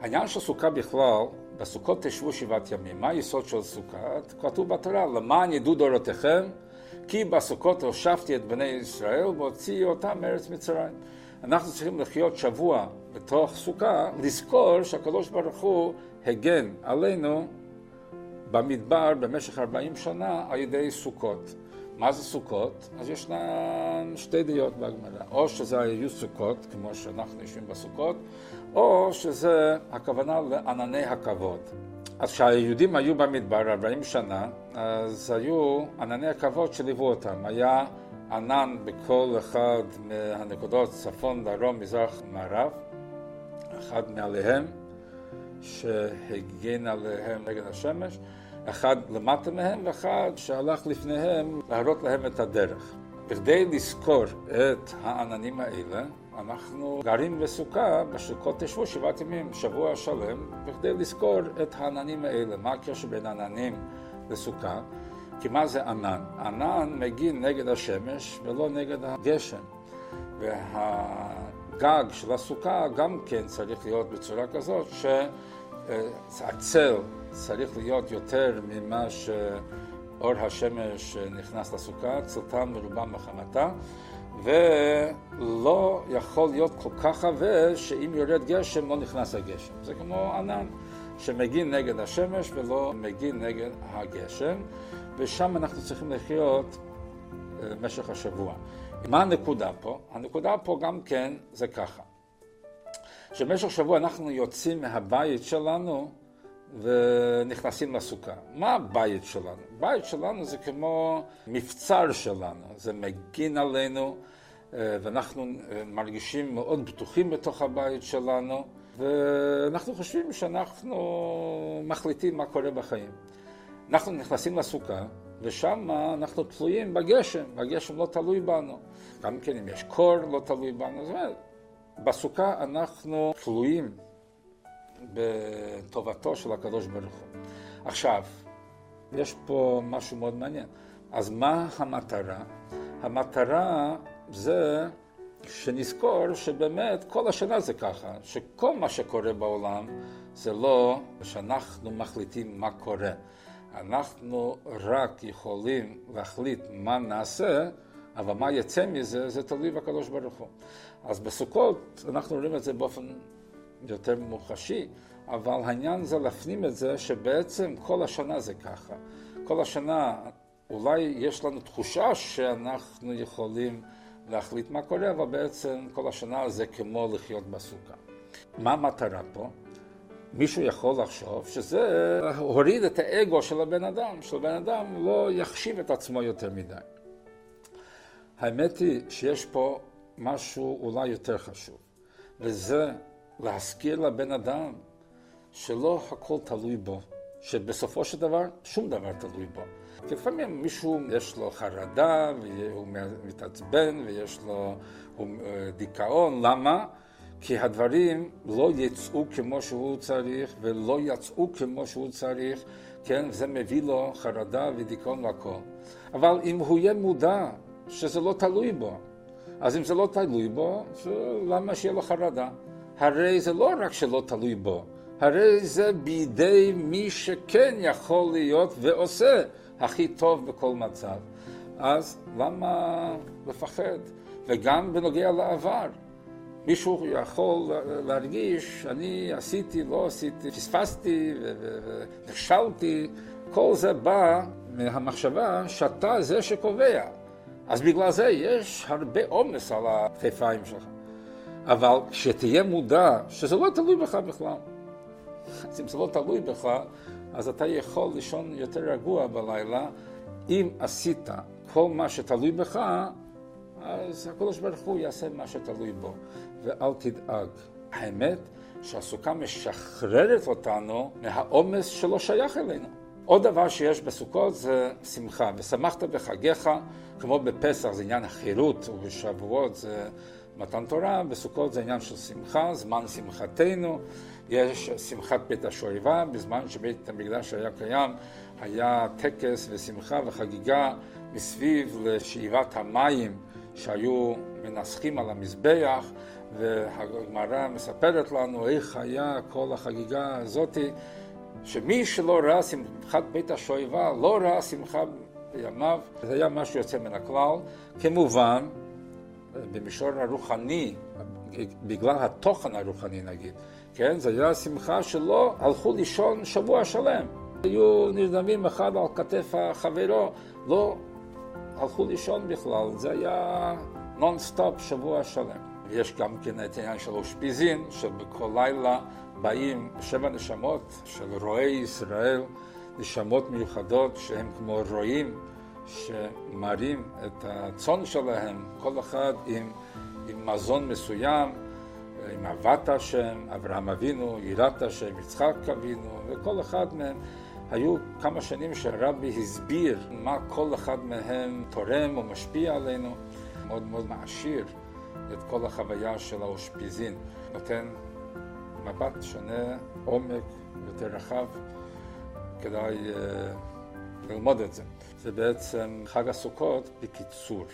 העניין של סוכה בכלל, בסוכות תשבו שבעת ימים. מה היסוד של סוכה? כתוב בתורה, למען ידעו דורותיכם, כי בסוכות הושבתי את בני ישראל והוציאי אותם מארץ מצרים. אנחנו צריכים לחיות שבוע בתוך סוכה, לזכור שהקדוש ברוך הוא הגן עלינו במדבר במשך 40 שנה על ידי סוכות. מה זה סוכות? אז יש שתי דעות בגמרא. או שזה היו סוכות, כמו שאנחנו יושבים בסוכות, או שזה הכוונה לענני הכבוד. אז כשהיהודים היו במדבר 40 שנה, אז היו ענני הכבוד שליוו אותם. היה ענן בכל אחד מהנקודות צפון, דרום, מזרח, מערב, אחד מעליהם, שהגן עליהם נגד השמש, אחד למטה מהם ואחד שהלך לפניהם להראות להם את הדרך. בכדי לזכור את העננים האלה, אנחנו גרים בסוכה, בסוכות תשבו שבעת ימים, שבוע שלם, בכדי לזכור את העננים האלה. מה הקשר בין עננים לסוכה? כי מה זה ענן? ענן מגין נגד השמש ולא נגד הגשם. והגג של הסוכה גם כן צריך להיות בצורה כזאת שהצל צריך להיות יותר ממה שאור השמש נכנס לסוכה, צלתם מרובם מחמתה, ולא יכול להיות כל כך עבה שאם יורד גשם לא נכנס הגשם. זה כמו ענן שמגין נגד השמש ולא מגין נגד הגשם. ושם אנחנו צריכים לחיות במשך אה, השבוע. מה הנקודה פה? הנקודה פה גם כן זה ככה, שבמשך שבוע אנחנו יוצאים מהבית שלנו ונכנסים לסוכה. מה הבית שלנו? בית שלנו זה כמו מבצר שלנו, זה מגין עלינו אה, ואנחנו אה, מרגישים מאוד בטוחים בתוך הבית שלנו ואנחנו חושבים שאנחנו מחליטים מה קורה בחיים. אנחנו נכנסים לסוכה, ושם אנחנו תלויים בגשם, הגשם לא תלוי בנו. גם כן אם יש קור, לא תלוי בנו. זאת אומרת, בסוכה אנחנו תלויים בטובתו של הקדוש ברוך הוא. עכשיו, יש פה משהו מאוד מעניין. אז מה המטרה? המטרה זה שנזכור שבאמת כל השנה זה ככה, שכל מה שקורה בעולם זה לא שאנחנו מחליטים מה קורה. אנחנו רק יכולים להחליט מה נעשה, אבל מה יצא מזה, זה תלוי בקדוש ברוך הוא. אז בסוכות אנחנו רואים את זה באופן יותר מוחשי, אבל העניין זה להפנים את זה שבעצם כל השנה זה ככה. כל השנה אולי יש לנו תחושה שאנחנו יכולים להחליט מה קורה, אבל בעצם כל השנה זה כמו לחיות בסוכה. מה המטרה פה? מישהו יכול לחשוב שזה הוריד את האגו של הבן אדם, שהבן אדם לא יחשיב את עצמו יותר מדי. האמת היא שיש פה משהו אולי יותר חשוב, וזה להזכיר לבן אדם שלא הכל תלוי בו, שבסופו של דבר שום דבר תלוי בו. כי לפעמים מישהו יש לו חרדה, והוא מתעצבן, ויש לו דיכאון, למה? כי הדברים לא יצאו כמו שהוא צריך ולא יצאו כמו שהוא צריך, כן? זה מביא לו חרדה ודיכאון והכל. אבל אם הוא יהיה מודע שזה לא תלוי בו, אז אם זה לא תלוי בו, למה שיהיה לו חרדה? הרי זה לא רק שלא תלוי בו, הרי זה בידי מי שכן יכול להיות ועושה הכי טוב בכל מצב. אז למה לפחד? וגם בנוגע לעבר. מישהו יכול להרגיש, אני עשיתי, לא עשיתי, פספסתי ונכשלתי, כל זה בא מהמחשבה שאתה זה שקובע. אז בגלל זה יש הרבה עומס על הכתפיים שלך. אבל כשתהיה מודע שזה לא תלוי בך בכלל. אז אם זה לא תלוי בך, אז אתה יכול לישון יותר רגוע בלילה. אם עשית כל מה שתלוי בך, אז הקדוש ברוך הוא יעשה מה שתלוי בו, ואל תדאג. האמת שהסוכה משחררת אותנו מהעומס שלא שייך אלינו. עוד דבר שיש בסוכות זה שמחה, ושמחת בחגיך, כמו בפסח זה עניין החירות, ובשבועות זה מתן תורה, בסוכות זה עניין של שמחה, זמן שמחתנו, יש שמחת בית השואבה, בזמן שבית המקדש היה קיים, היה טקס ושמחה וחגיגה מסביב לשאיבת המים שהיו מנסחים על המזבח, והגמרא מספרת לנו איך היה כל החגיגה הזאתי, שמי שלא ראה שמחת בית השואבה, לא ראה שמחה בימיו, זה היה משהו יוצא מן הכלל. כמובן, במישור הרוחני, בגלל התוכן הרוחני נגיד, כן, זו הייתה שמחה שלא הלכו לישון שבוע שלם. היו נרדמים אחד על כתף החברו, לא הלכו לישון בכלל, זה היה נונסטופ שבוע שלם. יש גם כן את העניין של אושפיזין, שבכל לילה באים שבע נשמות של רועי ישראל, נשמות מיוחדות שהם כמו רועים שמראים את הצאן שלהם, כל אחד עם, עם מזון מסוים, עם אהבת השם, אברהם אבינו, יראת השם, יצחק אבינו, וכל אחד מהם. היו כמה שנים שהרבי הסביר מה כל אחד מהם תורם או משפיע עלינו, מאוד מאוד מעשיר את כל החוויה של האושפיזין, נותן מבט שונה, עומק יותר רחב, כדאי uh, ללמוד את זה. זה בעצם חג הסוכות בקיצור.